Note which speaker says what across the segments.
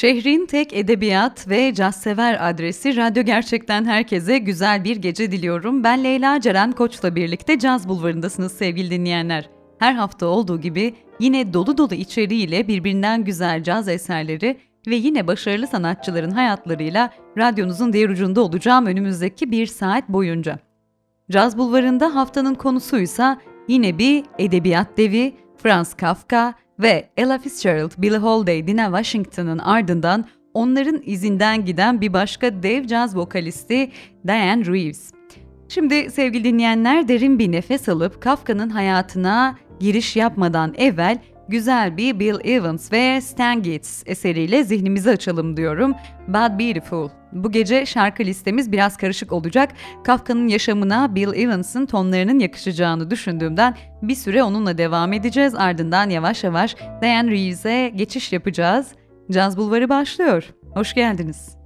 Speaker 1: Şehrin tek edebiyat ve cazsever adresi Radyo Gerçek'ten herkese güzel bir gece diliyorum. Ben Leyla Ceren Koç'la birlikte Caz Bulvarı'ndasınız sevgili dinleyenler. Her hafta olduğu gibi yine dolu dolu içeriğiyle birbirinden güzel caz eserleri ve yine başarılı sanatçıların hayatlarıyla radyonuzun diğer ucunda olacağım önümüzdeki bir saat boyunca. Caz Bulvarı'nda haftanın konusuysa yine bir edebiyat devi Franz Kafka ve Ella Fitzgerald, Billie Holiday, Dina Washington'ın ardından onların izinden giden bir başka dev caz vokalisti Diane Reeves. Şimdi sevgili dinleyenler derin bir nefes alıp Kafka'nın hayatına giriş yapmadan evvel güzel bir Bill Evans ve Stan Getz eseriyle zihnimizi açalım diyorum. Bad Beautiful. Bu gece şarkı listemiz biraz karışık olacak. Kafka'nın yaşamına Bill Evans'ın tonlarının yakışacağını düşündüğümden bir süre onunla devam edeceğiz. Ardından yavaş yavaş Diane Reeves'e geçiş yapacağız. Caz Bulvarı başlıyor. Hoş geldiniz.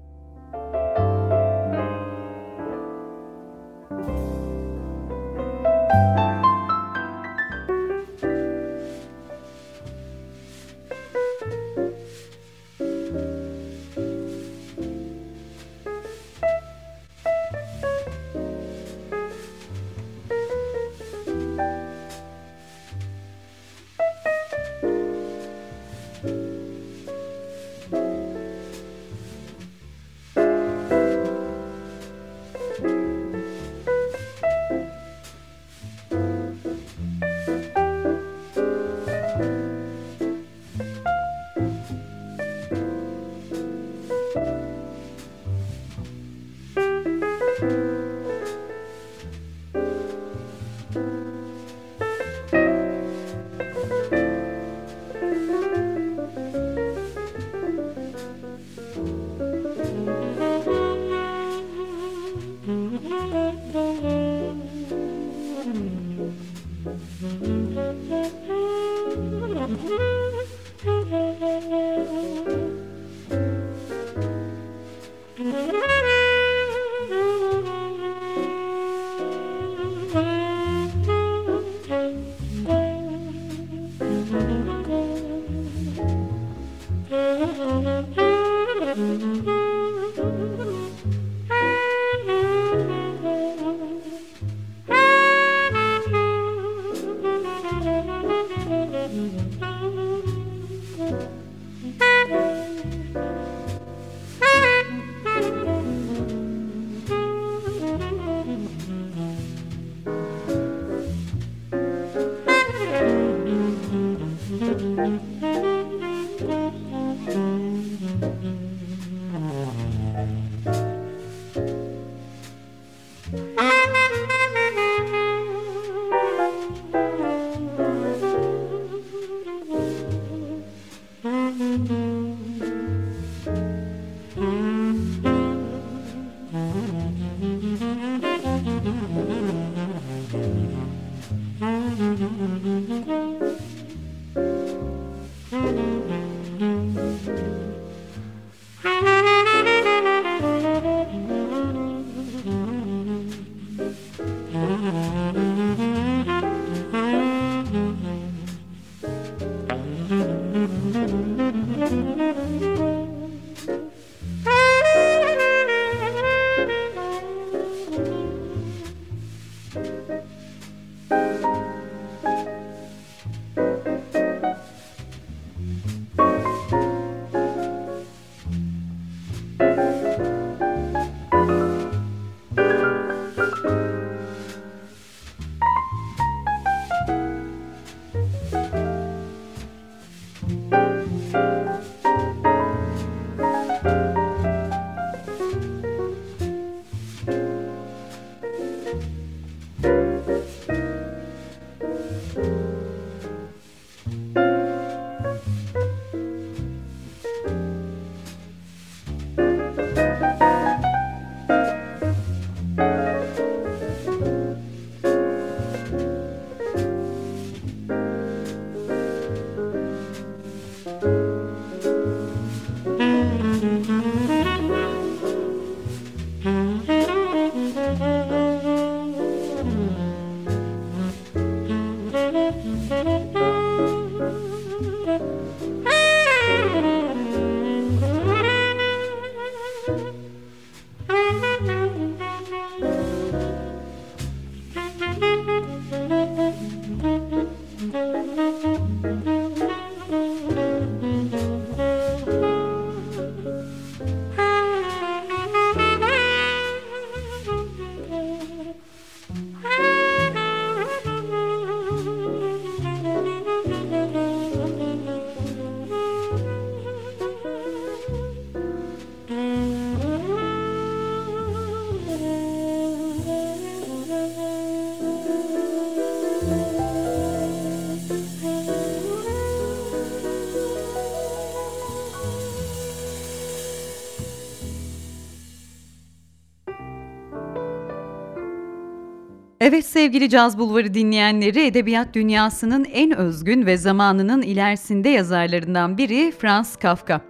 Speaker 1: Evet sevgili Caz Bulvarı dinleyenleri, edebiyat dünyasının en özgün ve zamanının ilerisinde yazarlarından biri Franz Kafka.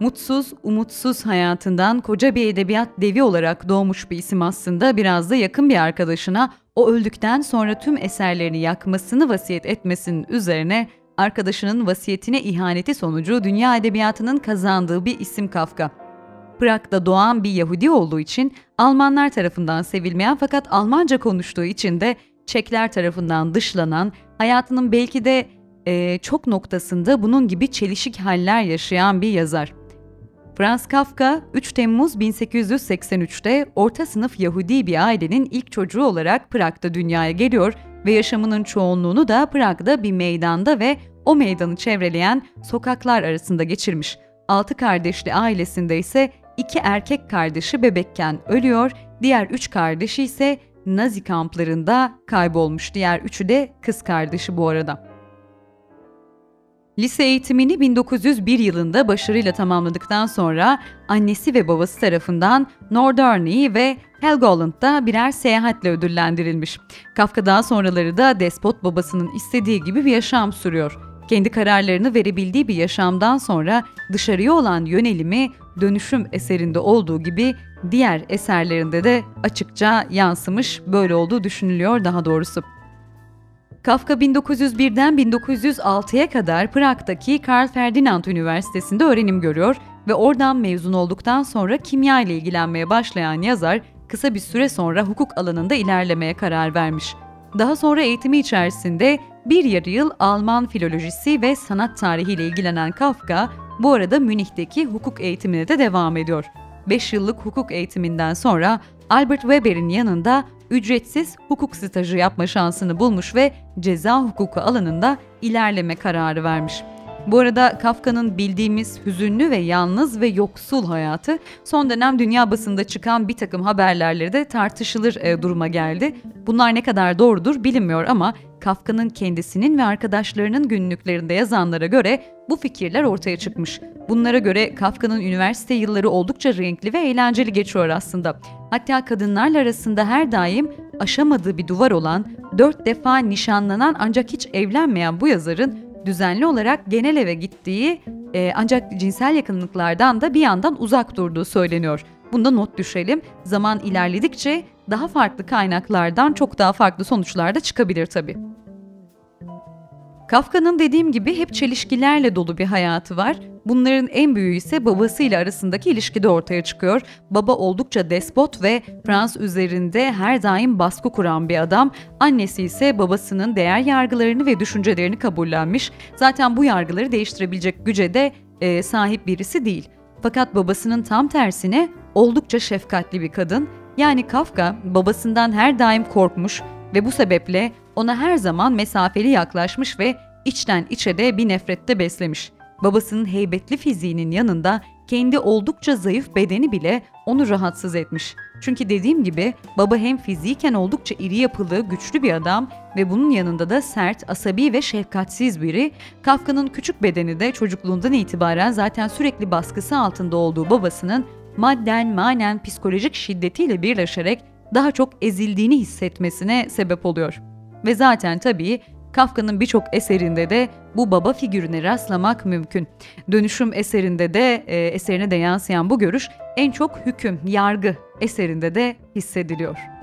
Speaker 1: Mutsuz, umutsuz hayatından koca bir edebiyat devi olarak doğmuş bir isim aslında biraz da yakın bir arkadaşına o öldükten sonra tüm eserlerini yakmasını vasiyet etmesinin üzerine arkadaşının vasiyetine ihaneti sonucu dünya edebiyatının kazandığı bir isim Kafka. Prag'da doğan bir Yahudi olduğu için Almanlar tarafından sevilmeyen fakat Almanca konuştuğu için de Çekler tarafından dışlanan, hayatının belki de e, çok noktasında bunun gibi çelişik haller yaşayan bir yazar. Franz Kafka 3 Temmuz 1883'te orta sınıf Yahudi bir ailenin ilk çocuğu olarak Prag'da dünyaya geliyor ve yaşamının çoğunluğunu da Prag'da bir meydanda ve o meydanı çevreleyen sokaklar arasında geçirmiş. Altı kardeşli ailesinde ise iki erkek kardeşi bebekken ölüyor, diğer üç kardeşi ise Nazi kamplarında kaybolmuş. Diğer üçü de kız kardeşi bu arada. Lise eğitimini 1901 yılında başarıyla tamamladıktan sonra annesi ve babası tarafından Norderney ve Helgoland'da birer seyahatle ödüllendirilmiş. Kafka daha sonraları da despot babasının istediği gibi bir yaşam sürüyor. Kendi kararlarını verebildiği bir yaşamdan sonra dışarıya olan yönelimi dönüşüm eserinde olduğu gibi diğer eserlerinde de açıkça yansımış, böyle olduğu düşünülüyor daha doğrusu. Kafka 1901'den 1906'ya kadar Prag'daki Karl Ferdinand Üniversitesi'nde öğrenim görüyor ve oradan mezun olduktan sonra kimya ile ilgilenmeye başlayan yazar kısa bir süre sonra hukuk alanında ilerlemeye karar vermiş. Daha sonra eğitimi içerisinde bir yarı yıl Alman filolojisi ve sanat tarihi ile ilgilenen Kafka, bu arada Münih'teki hukuk eğitimine de devam ediyor. 5 yıllık hukuk eğitiminden sonra Albert Weber'in yanında ücretsiz hukuk stajı yapma şansını bulmuş ve ceza hukuku alanında ilerleme kararı vermiş. Bu arada Kafka'nın bildiğimiz hüzünlü ve yalnız ve yoksul hayatı son dönem dünya basında çıkan bir takım haberlerle de tartışılır e, duruma geldi. Bunlar ne kadar doğrudur bilinmiyor ama Kafka'nın kendisinin ve arkadaşlarının günlüklerinde yazanlara göre bu fikirler ortaya çıkmış. Bunlara göre Kafka'nın üniversite yılları oldukça renkli ve eğlenceli geçiyor aslında. Hatta kadınlarla arasında her daim aşamadığı bir duvar olan, dört defa nişanlanan ancak hiç evlenmeyen bu yazarın düzenli olarak genel eve gittiği e, ancak cinsel yakınlıklardan da bir yandan uzak durduğu söyleniyor. Bunda not düşelim. Zaman ilerledikçe daha farklı kaynaklardan çok daha farklı sonuçlar da çıkabilir tabii. Kafka'nın dediğim gibi hep çelişkilerle dolu bir hayatı var. Bunların en büyüğü ise babasıyla arasındaki ilişkide ortaya çıkıyor. Baba oldukça despot ve Frans üzerinde her daim baskı kuran bir adam. Annesi ise babasının değer yargılarını ve düşüncelerini kabullenmiş. Zaten bu yargıları değiştirebilecek güce de e, sahip birisi değil. Fakat babasının tam tersine oldukça şefkatli bir kadın. Yani Kafka babasından her daim korkmuş ve bu sebeple ona her zaman mesafeli yaklaşmış ve içten içe de bir nefrette beslemiş. Babasının heybetli fiziğinin yanında kendi oldukça zayıf bedeni bile onu rahatsız etmiş. Çünkü dediğim gibi baba hem fiziken oldukça iri yapılı, güçlü bir adam ve bunun yanında da sert, asabi ve şefkatsiz biri. Kafka'nın küçük bedeni de çocukluğundan itibaren zaten sürekli baskısı altında olduğu babasının madden, manen, psikolojik şiddetiyle birleşerek daha çok ezildiğini hissetmesine sebep oluyor. Ve zaten tabii Kafka'nın birçok eserinde de bu baba figürüne rastlamak mümkün. Dönüşüm eserinde de e, eserine de yansıyan bu görüş en çok hüküm, yargı eserinde de hissediliyor.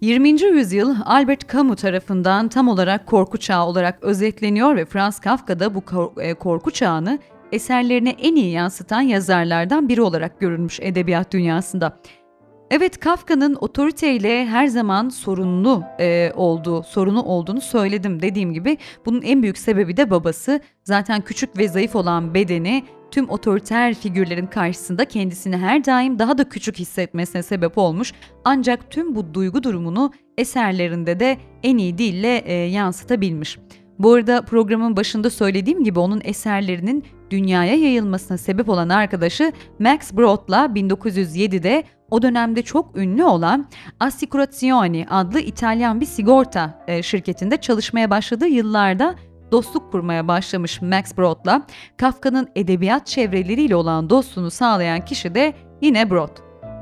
Speaker 1: 20. yüzyıl Albert Camus tarafından tam olarak korku çağı olarak özetleniyor ve Franz Kafka da bu e, korku çağını eserlerine en iyi yansıtan yazarlardan biri olarak görülmüş edebiyat dünyasında. Evet Kafka'nın otoriteyle her zaman sorunlu e, olduğu, sorunu olduğunu söyledim dediğim gibi. Bunun en büyük sebebi de babası. Zaten küçük ve zayıf olan bedeni tüm otoriter figürlerin karşısında kendisini her daim daha da küçük hissetmesine sebep olmuş. Ancak tüm bu duygu durumunu eserlerinde de en iyi dille e, yansıtabilmiş. Bu arada programın başında söylediğim gibi onun eserlerinin dünyaya yayılmasına sebep olan arkadaşı Max Brod'la 1907'de o dönemde çok ünlü olan Assicurazioni adlı İtalyan bir sigorta e, şirketinde çalışmaya başladığı yıllarda dostluk kurmaya başlamış Max Brod'la Kafka'nın edebiyat çevreleriyle olan dostluğunu sağlayan kişi de yine Brod.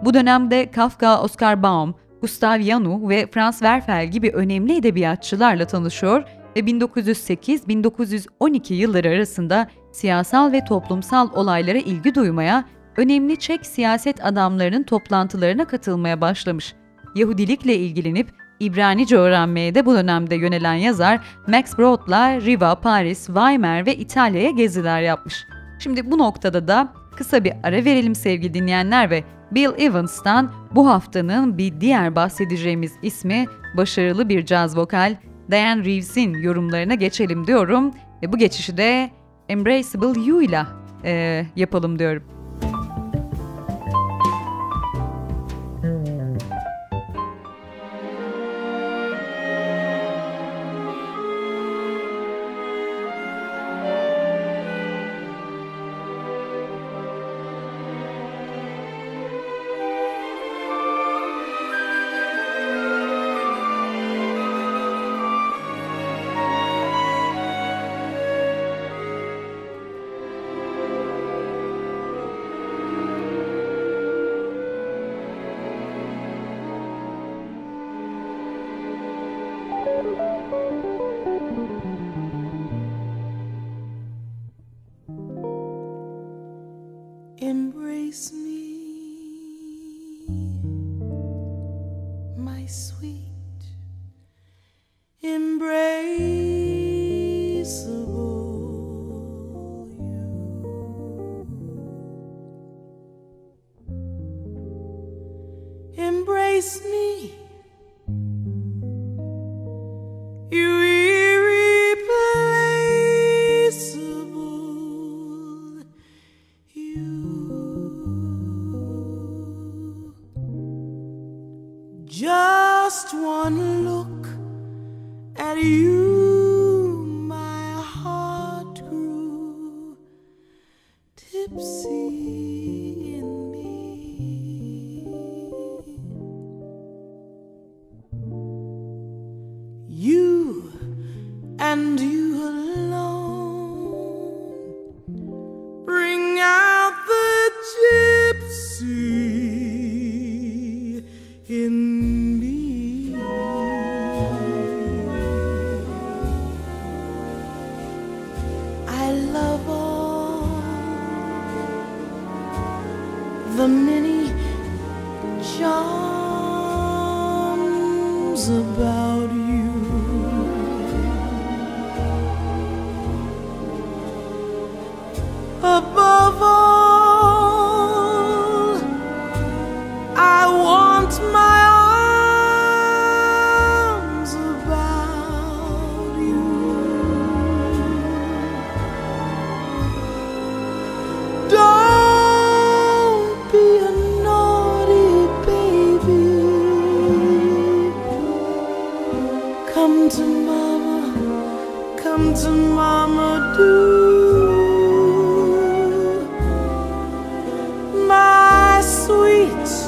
Speaker 1: Bu dönemde Kafka, Oscar Baum, Gustav Janu ve Franz Werfel gibi önemli edebiyatçılarla tanışıyor ve 1908-1912 yılları arasında siyasal ve toplumsal olaylara ilgi duymaya, önemli Çek siyaset adamlarının toplantılarına katılmaya başlamış. Yahudilikle ilgilenip İbranice öğrenmeye de bu dönemde yönelen yazar Max Brod'la Riva, Paris, Weimar ve İtalya'ya geziler yapmış. Şimdi bu noktada da kısa bir ara verelim sevgili dinleyenler ve Bill Evans'tan bu haftanın bir diğer bahsedeceğimiz ismi başarılı bir caz vokal Diane Reeves'in yorumlarına geçelim diyorum ve bu geçişi de Embraceable You ile e, yapalım diyorum. It's.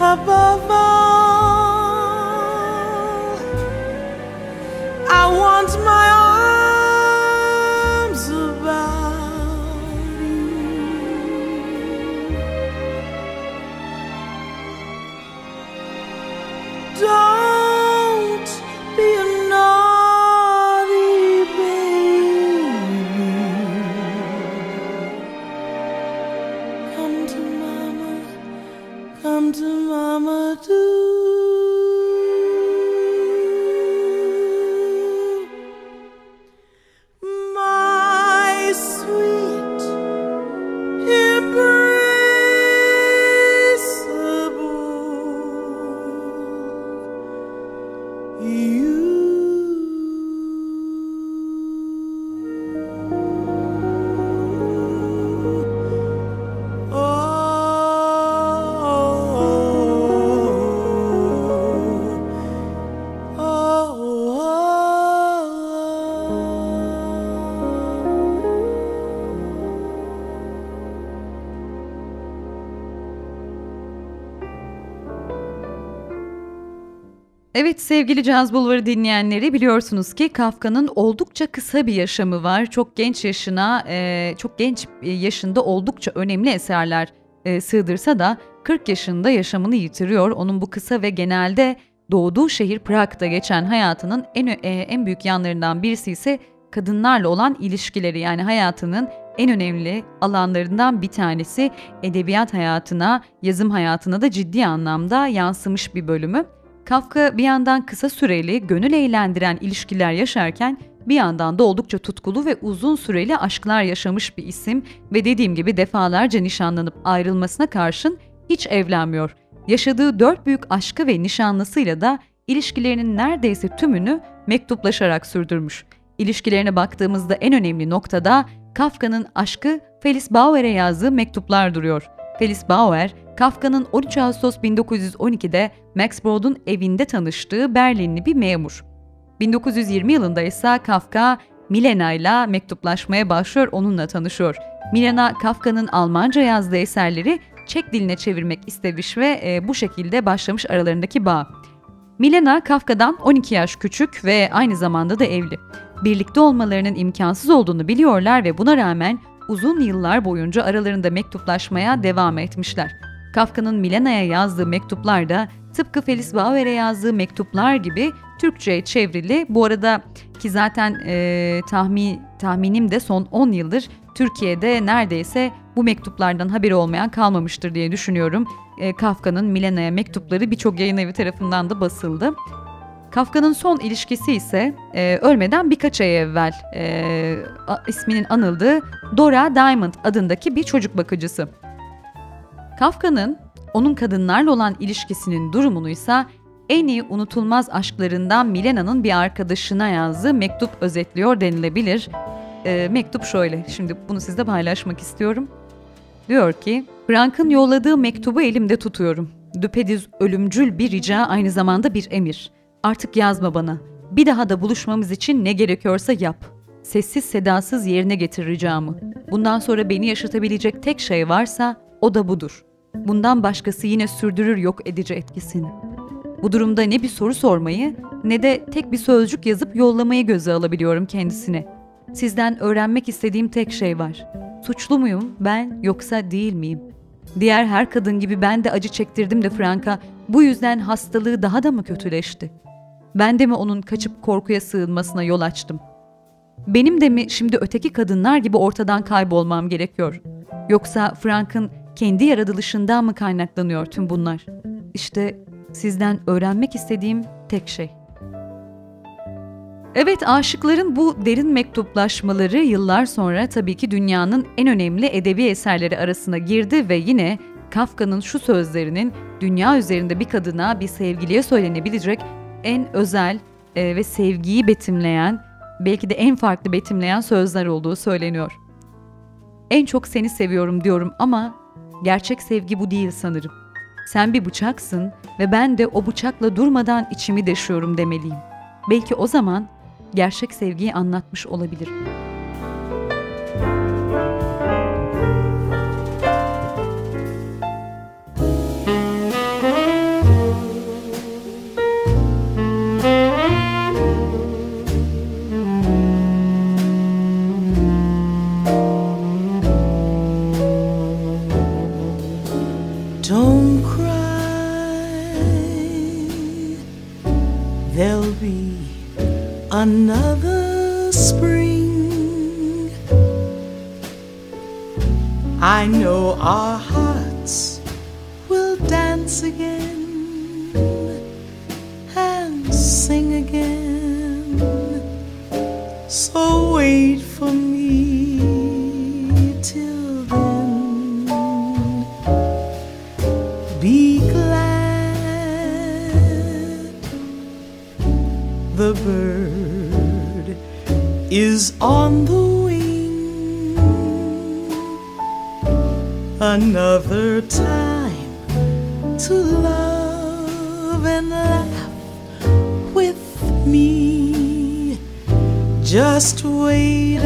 Speaker 1: above all Evet sevgili Caz Bulvarı dinleyenleri biliyorsunuz ki Kafka'nın oldukça kısa bir yaşamı var. Çok genç yaşına, e, çok genç yaşında oldukça önemli eserler e, sığdırsa da 40 yaşında yaşamını yitiriyor. Onun bu kısa ve genelde doğduğu şehir Prag'da geçen hayatının en e, en büyük yanlarından birisi ise kadınlarla olan ilişkileri yani hayatının en önemli alanlarından bir tanesi edebiyat hayatına, yazım hayatına da ciddi anlamda yansımış bir bölümü. Kafka bir yandan kısa süreli, gönül eğlendiren ilişkiler yaşarken bir yandan da oldukça tutkulu ve uzun süreli aşklar yaşamış bir isim ve dediğim gibi defalarca nişanlanıp ayrılmasına karşın hiç evlenmiyor. Yaşadığı dört büyük aşkı ve nişanlısıyla da ilişkilerinin neredeyse tümünü mektuplaşarak sürdürmüş. İlişkilerine baktığımızda en önemli noktada Kafka'nın aşkı Felis Bauer'e yazdığı mektuplar duruyor. Felis Bauer, Kafka'nın 13 Ağustos 1912'de Max Brod'un evinde tanıştığı Berlinli bir memur. 1920 yılında ise Kafka Milena ile mektuplaşmaya başlıyor, onunla tanışıyor. Milena, Kafka'nın Almanca yazdığı eserleri Çek diline çevirmek istemiş ve e, bu şekilde başlamış aralarındaki bağ. Milena, Kafka'dan 12 yaş küçük ve aynı zamanda da evli. Birlikte olmalarının imkansız olduğunu biliyorlar ve buna rağmen uzun yıllar boyunca aralarında mektuplaşmaya devam etmişler. Kafka'nın Milena'ya yazdığı mektuplar da tıpkı Felis Bauer'e yazdığı mektuplar gibi Türkçe'ye çevrili. Bu arada ki zaten e, tahmin, tahminim de son 10 yıldır Türkiye'de neredeyse bu mektuplardan haberi olmayan kalmamıştır diye düşünüyorum. E, Kafka'nın Milena'ya mektupları birçok yayın evi tarafından da basıldı. Kafka'nın son ilişkisi ise e, ölmeden birkaç ay evvel e, isminin anıldığı Dora Diamond adındaki bir çocuk bakıcısı. Kafka'nın onun kadınlarla olan ilişkisinin durumunu ise en iyi unutulmaz aşklarından Milena'nın bir arkadaşına yazdığı mektup özetliyor denilebilir. E, mektup şöyle, şimdi bunu sizle paylaşmak istiyorum. Diyor ki, Frank'ın yolladığı mektubu elimde tutuyorum. Düpediz ölümcül bir rica aynı zamanda bir emir. Artık yazma bana. Bir daha da buluşmamız için ne gerekiyorsa yap. Sessiz sedasız yerine getir ricamı. Bundan sonra beni yaşatabilecek tek şey varsa o da budur. Bundan başkası yine sürdürür yok edici etkisini. Bu durumda ne bir soru sormayı ne de tek bir sözcük yazıp yollamayı göze alabiliyorum kendisine. Sizden öğrenmek istediğim tek şey var. Suçlu muyum ben yoksa değil miyim? Diğer her kadın gibi ben de acı çektirdim de Frank'a bu yüzden hastalığı daha da mı kötüleşti? Ben de mi onun kaçıp korkuya sığınmasına yol açtım? Benim de mi şimdi öteki kadınlar gibi ortadan kaybolmam gerekiyor? Yoksa Frank'ın kendi yaratılışından mı kaynaklanıyor tüm bunlar? İşte sizden öğrenmek istediğim tek şey. Evet, aşıkların bu derin mektuplaşmaları yıllar sonra tabii ki dünyanın en önemli edebi eserleri arasına girdi ve yine Kafka'nın şu sözlerinin dünya üzerinde bir kadına, bir sevgiliye söylenebilecek en özel e, ve sevgiyi betimleyen, belki de en farklı betimleyen sözler olduğu söyleniyor. En çok seni seviyorum diyorum ama gerçek sevgi bu değil sanırım. Sen bir bıçaksın ve ben de o bıçakla durmadan içimi deşiyorum demeliyim. Belki o zaman gerçek sevgiyi anlatmış olabilirim.
Speaker 2: Another spring. I know our hearts will dance again is on the wing. Another time to love and laugh with me. Just wait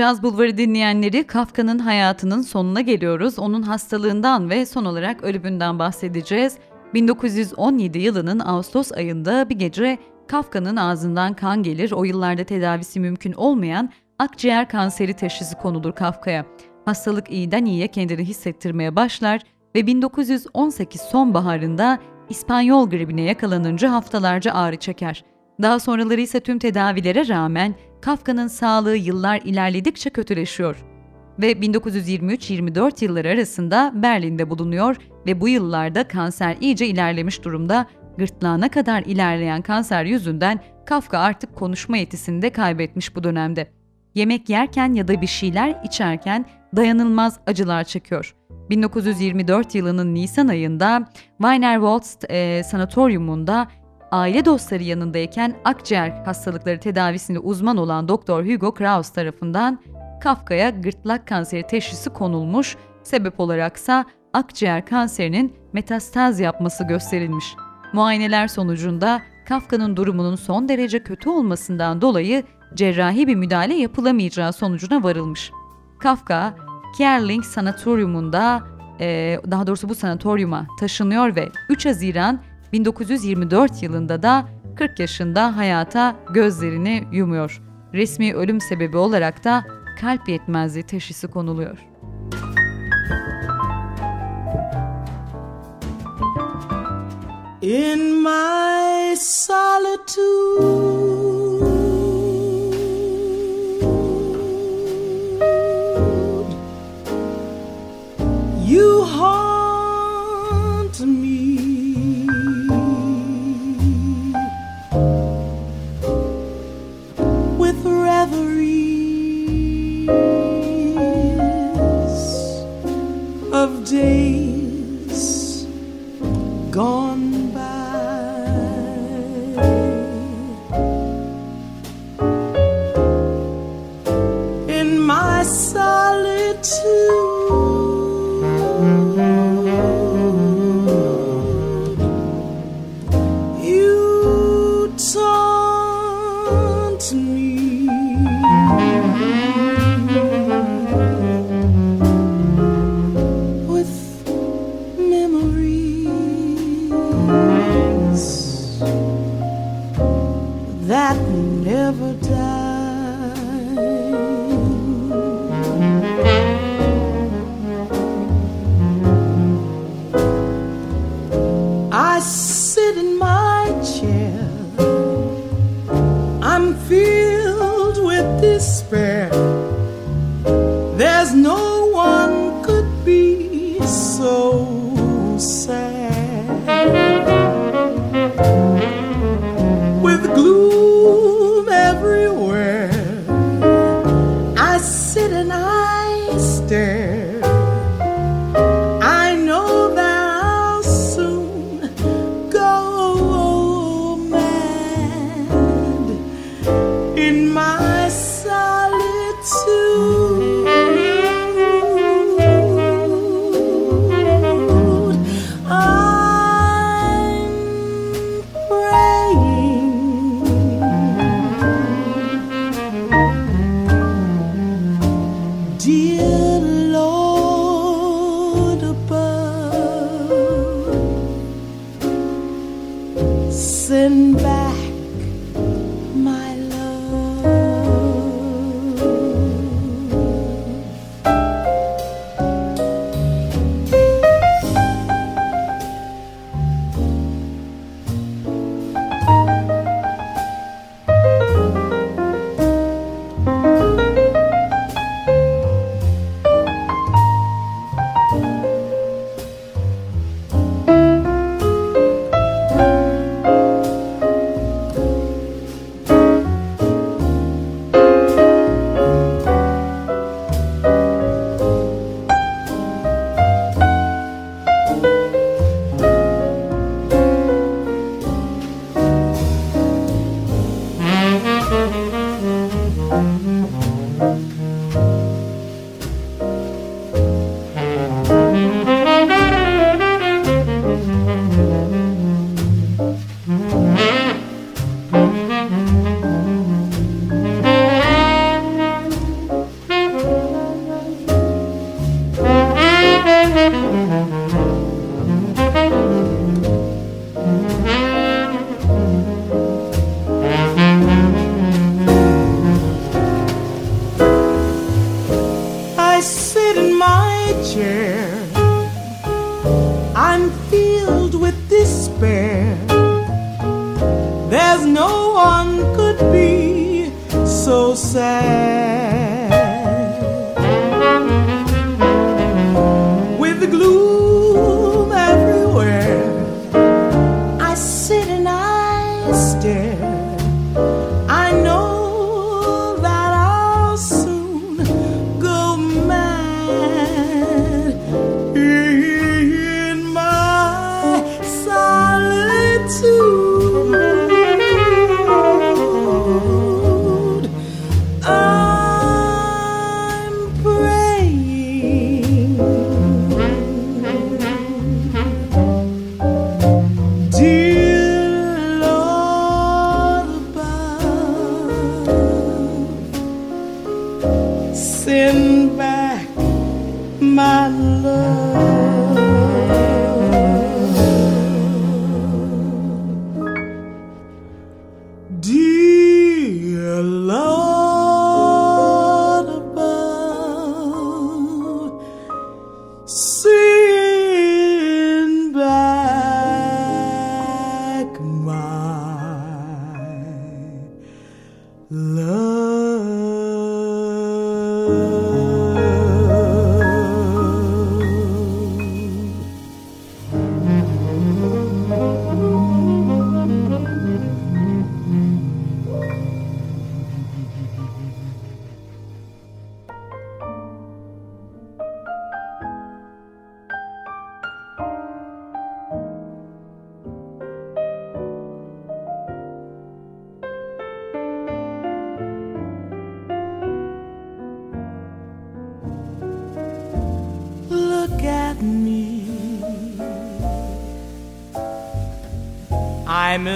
Speaker 1: Caz Bulvarı dinleyenleri Kafka'nın hayatının sonuna geliyoruz. Onun hastalığından ve son olarak ölümünden bahsedeceğiz. 1917 yılının Ağustos ayında bir gece Kafka'nın ağzından kan gelir. O yıllarda tedavisi mümkün olmayan akciğer kanseri teşhisi konulur Kafka'ya. Hastalık iyiden iyiye kendini hissettirmeye başlar ve 1918 sonbaharında İspanyol gribine yakalanınca haftalarca ağrı çeker. Daha sonraları ise tüm tedavilere rağmen Kafka'nın sağlığı yıllar ilerledikçe kötüleşiyor ve 1923-24 yılları arasında Berlin'de bulunuyor ve bu yıllarda kanser iyice ilerlemiş durumda. Gırtlağına kadar ilerleyen kanser yüzünden Kafka artık konuşma yetisini de kaybetmiş bu dönemde. Yemek yerken ya da bir şeyler içerken dayanılmaz acılar çekiyor. 1924 yılının Nisan ayında Wienerwald e, Sanatoryumunda aile dostları yanındayken akciğer hastalıkları tedavisinde uzman olan Doktor Hugo Kraus tarafından Kafka'ya gırtlak kanseri teşhisi konulmuş, sebep olaraksa akciğer kanserinin metastaz yapması gösterilmiş. Muayeneler sonucunda Kafka'nın durumunun son derece kötü olmasından dolayı cerrahi bir müdahale yapılamayacağı sonucuna varılmış. Kafka, Kierling Sanatoryumunda, daha doğrusu bu sanatoryuma taşınıyor ve 3 Haziran 1924 yılında da 40 yaşında hayata gözlerini yumuyor. Resmi ölüm sebebi olarak da kalp yetmezliği teşhisi konuluyor.
Speaker 2: In my solitude, you haunt gone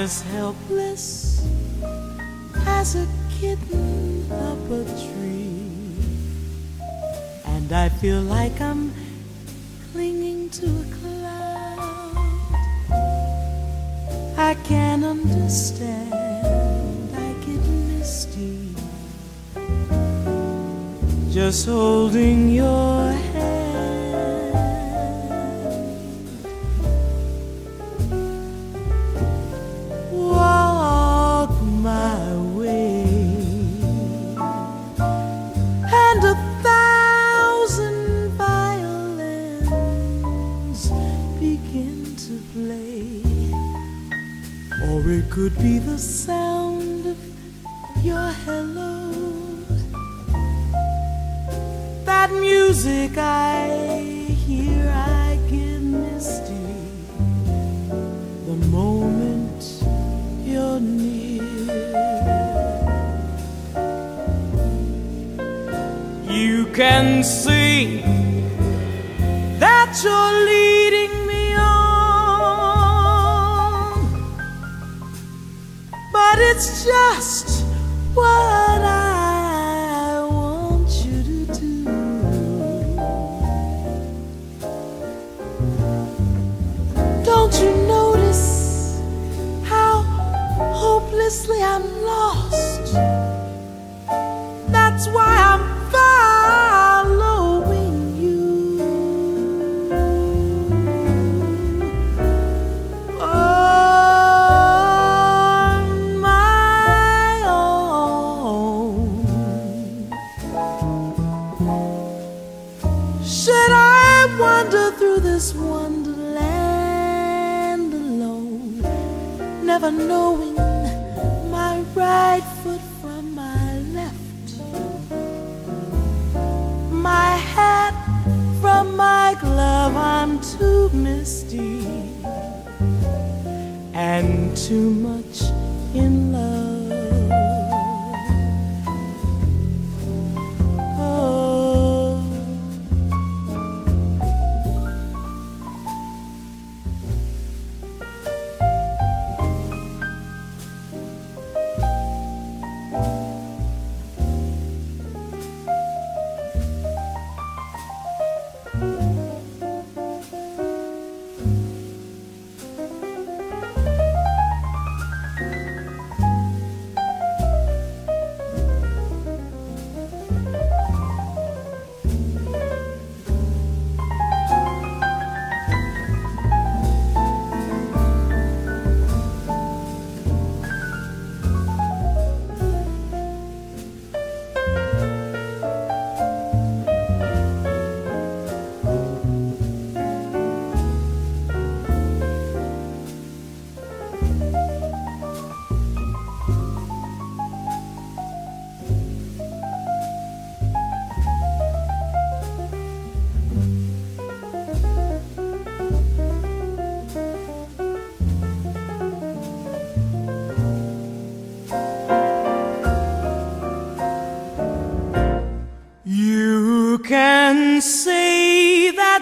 Speaker 2: his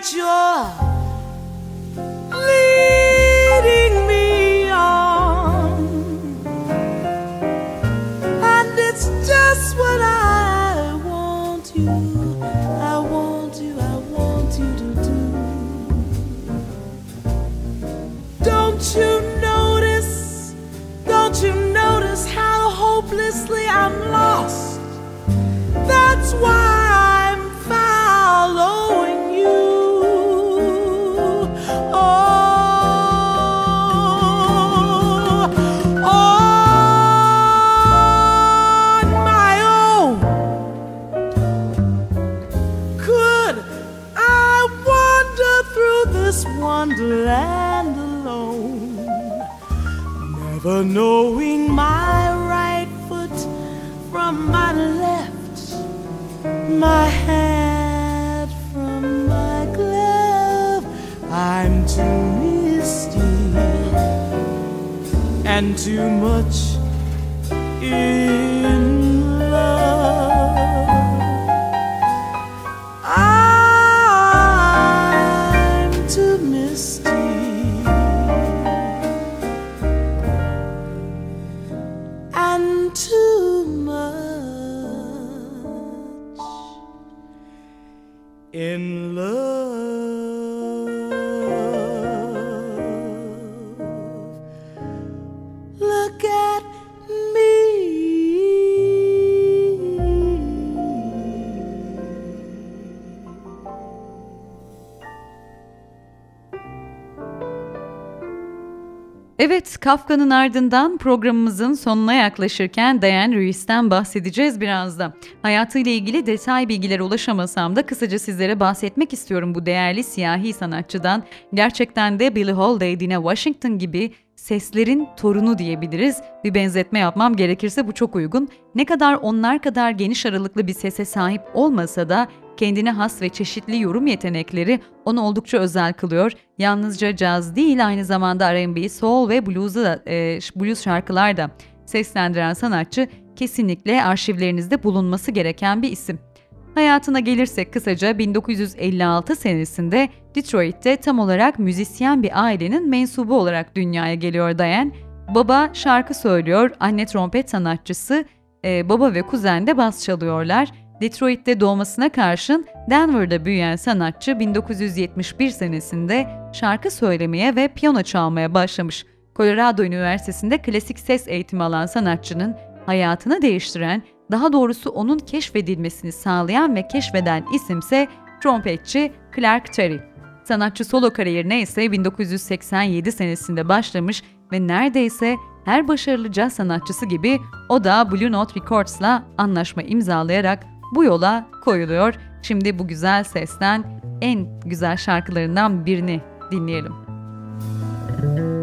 Speaker 2: 좋. Never knowing my right foot from my left, my hat from my glove. I'm too misty and too much in
Speaker 1: Evet, Kafka'nın ardından programımızın sonuna yaklaşırken Diane Reeves'ten bahsedeceğiz biraz da. Hayatıyla ilgili detay bilgilere ulaşamasam da kısaca sizlere bahsetmek istiyorum bu değerli siyahi sanatçıdan. Gerçekten de Billie Holiday, Dina Washington gibi seslerin torunu diyebiliriz. Bir benzetme yapmam gerekirse bu çok uygun. Ne kadar onlar kadar geniş aralıklı bir sese sahip olmasa da kendine has ve çeşitli yorum yetenekleri onu oldukça özel kılıyor. Yalnızca caz değil aynı zamanda R&B, soul ve blues'u da, e, blues şarkılar da seslendiren sanatçı kesinlikle arşivlerinizde bulunması gereken bir isim. Hayatına gelirsek kısaca 1956 senesinde Detroit'te tam olarak müzisyen bir ailenin mensubu olarak dünyaya geliyor Diane. Baba şarkı söylüyor, anne trompet sanatçısı, e, baba ve kuzen de bas çalıyorlar. Detroit'te doğmasına karşın Denver'da büyüyen sanatçı 1971 senesinde şarkı söylemeye ve piyano çalmaya başlamış. Colorado Üniversitesi'nde klasik ses eğitimi alan sanatçının hayatını değiştiren, daha doğrusu onun keşfedilmesini sağlayan ve keşfeden isimse trompetçi Clark Terry. Sanatçı solo kariyerine ise 1987 senesinde başlamış ve neredeyse her başarılı caz sanatçısı gibi o da Blue Note Records'la anlaşma imzalayarak bu yola koyuluyor. Şimdi bu güzel sesten en güzel şarkılarından birini dinleyelim.
Speaker 2: make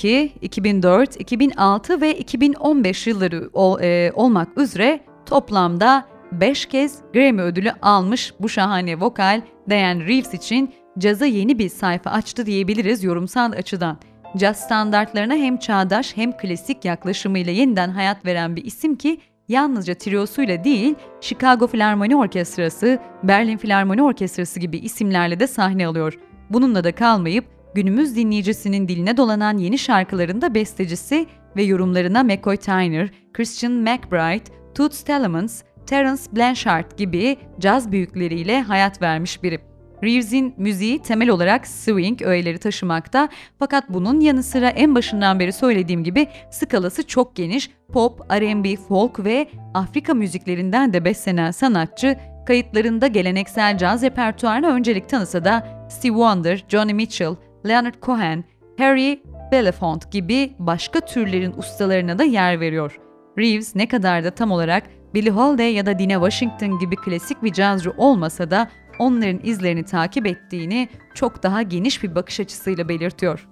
Speaker 1: 2002, 2004, 2006 ve 2015 yılları ol- e, olmak üzere toplamda 5 kez Grammy ödülü almış bu şahane vokal Diane Reeves için caza yeni bir sayfa açtı diyebiliriz yorumsal açıdan. Caz standartlarına hem çağdaş hem klasik yaklaşımıyla yeniden hayat veren bir isim ki yalnızca triosuyla değil, Chicago Filarmoni Orkestrası, Berlin Filarmoni Orkestrası gibi isimlerle de sahne alıyor. Bununla da kalmayıp günümüz dinleyicisinin diline dolanan yeni şarkılarında bestecisi ve yorumlarına McCoy Tyner, Christian McBride, Toots Thielemans, Terence Blanchard gibi caz büyükleriyle hayat vermiş biri. Reeves'in müziği temel olarak swing öğeleri taşımakta fakat bunun yanı sıra en başından beri söylediğim gibi skalası çok geniş, pop, R&B, folk ve Afrika müziklerinden de beslenen sanatçı kayıtlarında geleneksel caz repertuarına öncelik tanısa da Steve Wonder, Johnny Mitchell, Leonard Cohen, Harry Belafonte gibi başka türlerin ustalarına da yer veriyor. Reeves ne kadar da tam olarak Billie Holiday ya da Dina Washington gibi klasik bir cazcı olmasa da onların izlerini takip ettiğini çok daha geniş bir bakış açısıyla belirtiyor.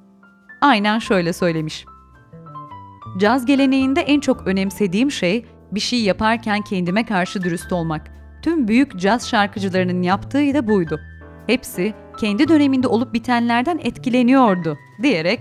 Speaker 1: Aynen şöyle söylemiş. Caz geleneğinde en çok önemsediğim şey bir şey yaparken kendime karşı dürüst olmak. Tüm büyük caz şarkıcılarının yaptığı da buydu. Hepsi kendi döneminde olup bitenlerden etkileniyordu diyerek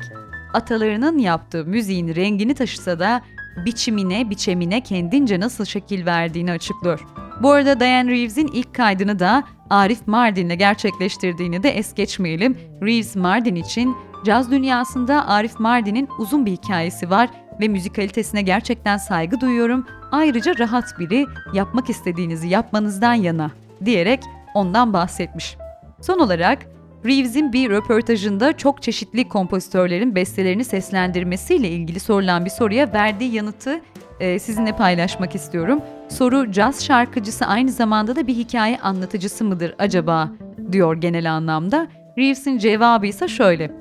Speaker 1: atalarının yaptığı müziğin rengini taşısa da biçimine, biçemine kendince nasıl şekil verdiğini açıklıyor. Bu arada Diane Reeves'in ilk kaydını da Arif Mardin'le gerçekleştirdiğini de es geçmeyelim. Reeves Mardin için caz dünyasında Arif Mardin'in uzun bir hikayesi var ve müzikalitesine gerçekten saygı duyuyorum. Ayrıca rahat biri, yapmak istediğinizi yapmanızdan yana diyerek ondan bahsetmiş. Son olarak Reeves'in bir röportajında çok çeşitli kompozitörlerin bestelerini seslendirmesiyle ilgili sorulan bir soruya verdiği yanıtı e, sizinle paylaşmak istiyorum. Soru caz şarkıcısı aynı zamanda da bir hikaye anlatıcısı mıdır acaba diyor genel anlamda. Reeves'in cevabı ise şöyle.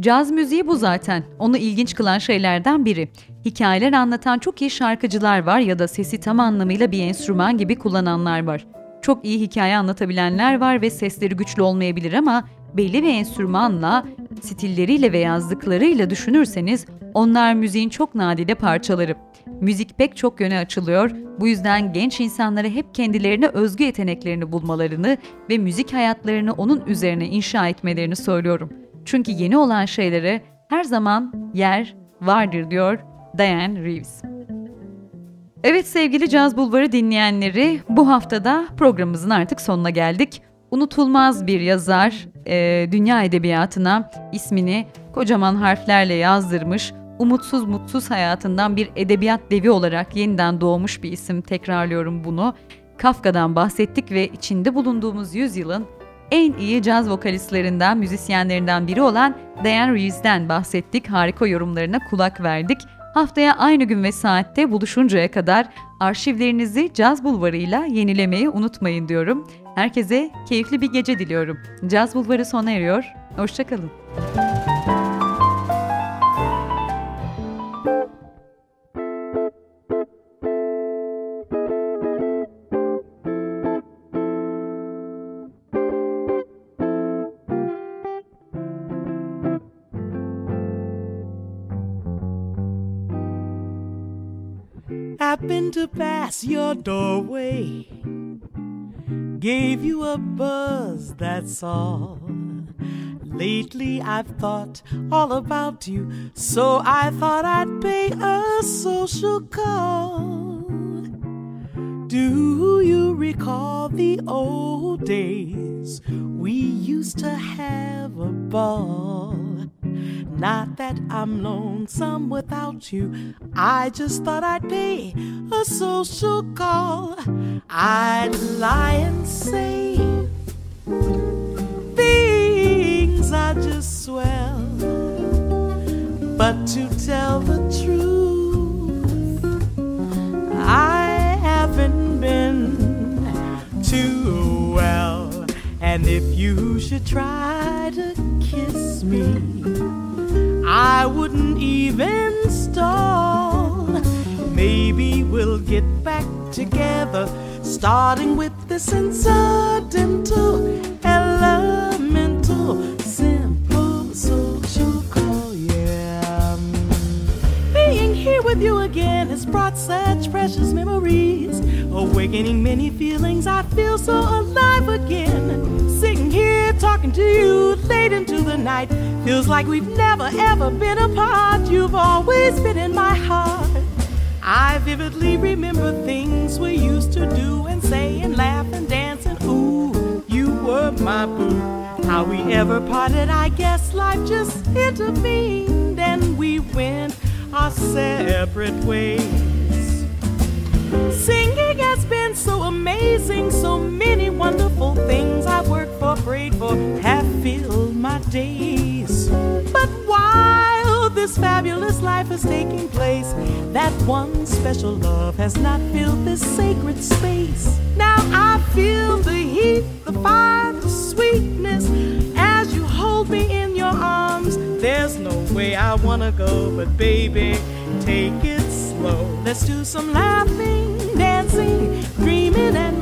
Speaker 1: Caz müziği bu zaten. Onu ilginç kılan şeylerden biri. Hikayeler anlatan çok iyi şarkıcılar var ya da sesi tam anlamıyla bir enstrüman gibi kullananlar var. Çok iyi hikaye anlatabilenler var ve sesleri güçlü olmayabilir ama belli bir enstrümanla, stilleriyle ve yazdıklarıyla düşünürseniz onlar müziğin çok nadide parçaları. Müzik pek çok yöne açılıyor. Bu yüzden genç insanlara hep kendilerine özgü yeteneklerini bulmalarını ve müzik hayatlarını onun üzerine inşa etmelerini söylüyorum. Çünkü yeni olan şeylere her zaman yer vardır diyor Diane Reeves. Evet sevgili Caz Bulvarı dinleyenleri bu haftada programımızın artık sonuna geldik. Unutulmaz bir yazar e, dünya edebiyatına ismini kocaman harflerle yazdırmış, umutsuz mutsuz hayatından bir edebiyat devi olarak yeniden doğmuş bir isim tekrarlıyorum bunu. Kafka'dan bahsettik ve içinde bulunduğumuz yüzyılın en iyi caz vokalistlerinden, müzisyenlerinden biri olan Diane Reeves'den bahsettik. Harika yorumlarına kulak verdik. Haftaya aynı gün ve saatte buluşuncaya kadar arşivlerinizi Caz Bulvarı'yla yenilemeyi unutmayın diyorum. Herkese keyifli bir gece diliyorum. Caz Bulvarı sona eriyor. Hoşçakalın.
Speaker 2: Happened to pass your doorway. Gave you a buzz, that's all. Lately I've thought all about you, so I thought I'd pay a social call. Do you recall the old days? We used to have a ball. Not that I'm lonesome without you. I just thought I'd pay a social call. I'd lie and say things are just swell. But to tell the truth, I haven't been too. And if you should try to kiss me, I wouldn't even stall. Maybe we'll get back together, starting with this incidental, elemental, here with you again has brought such precious memories, awakening many feelings. I feel so alive again. Sitting here talking to you late into the night Feels like we've never ever been apart. You've always been in my heart. I vividly remember things we used to do and say and laugh and dance and ooh, you were my boo. How we ever parted, I guess life just intervened and we went our separate ways. Singing has been so amazing, so many wonderful things I worked for, prayed for, have filled my days. But while this fabulous life is taking place, that one special love has not filled this sacred space. Now I feel the heat, the fire, the sweetness as you hold me in your arms. There's no way I wanna go, but baby, take it slow. Let's do some laughing dancing, dreaming and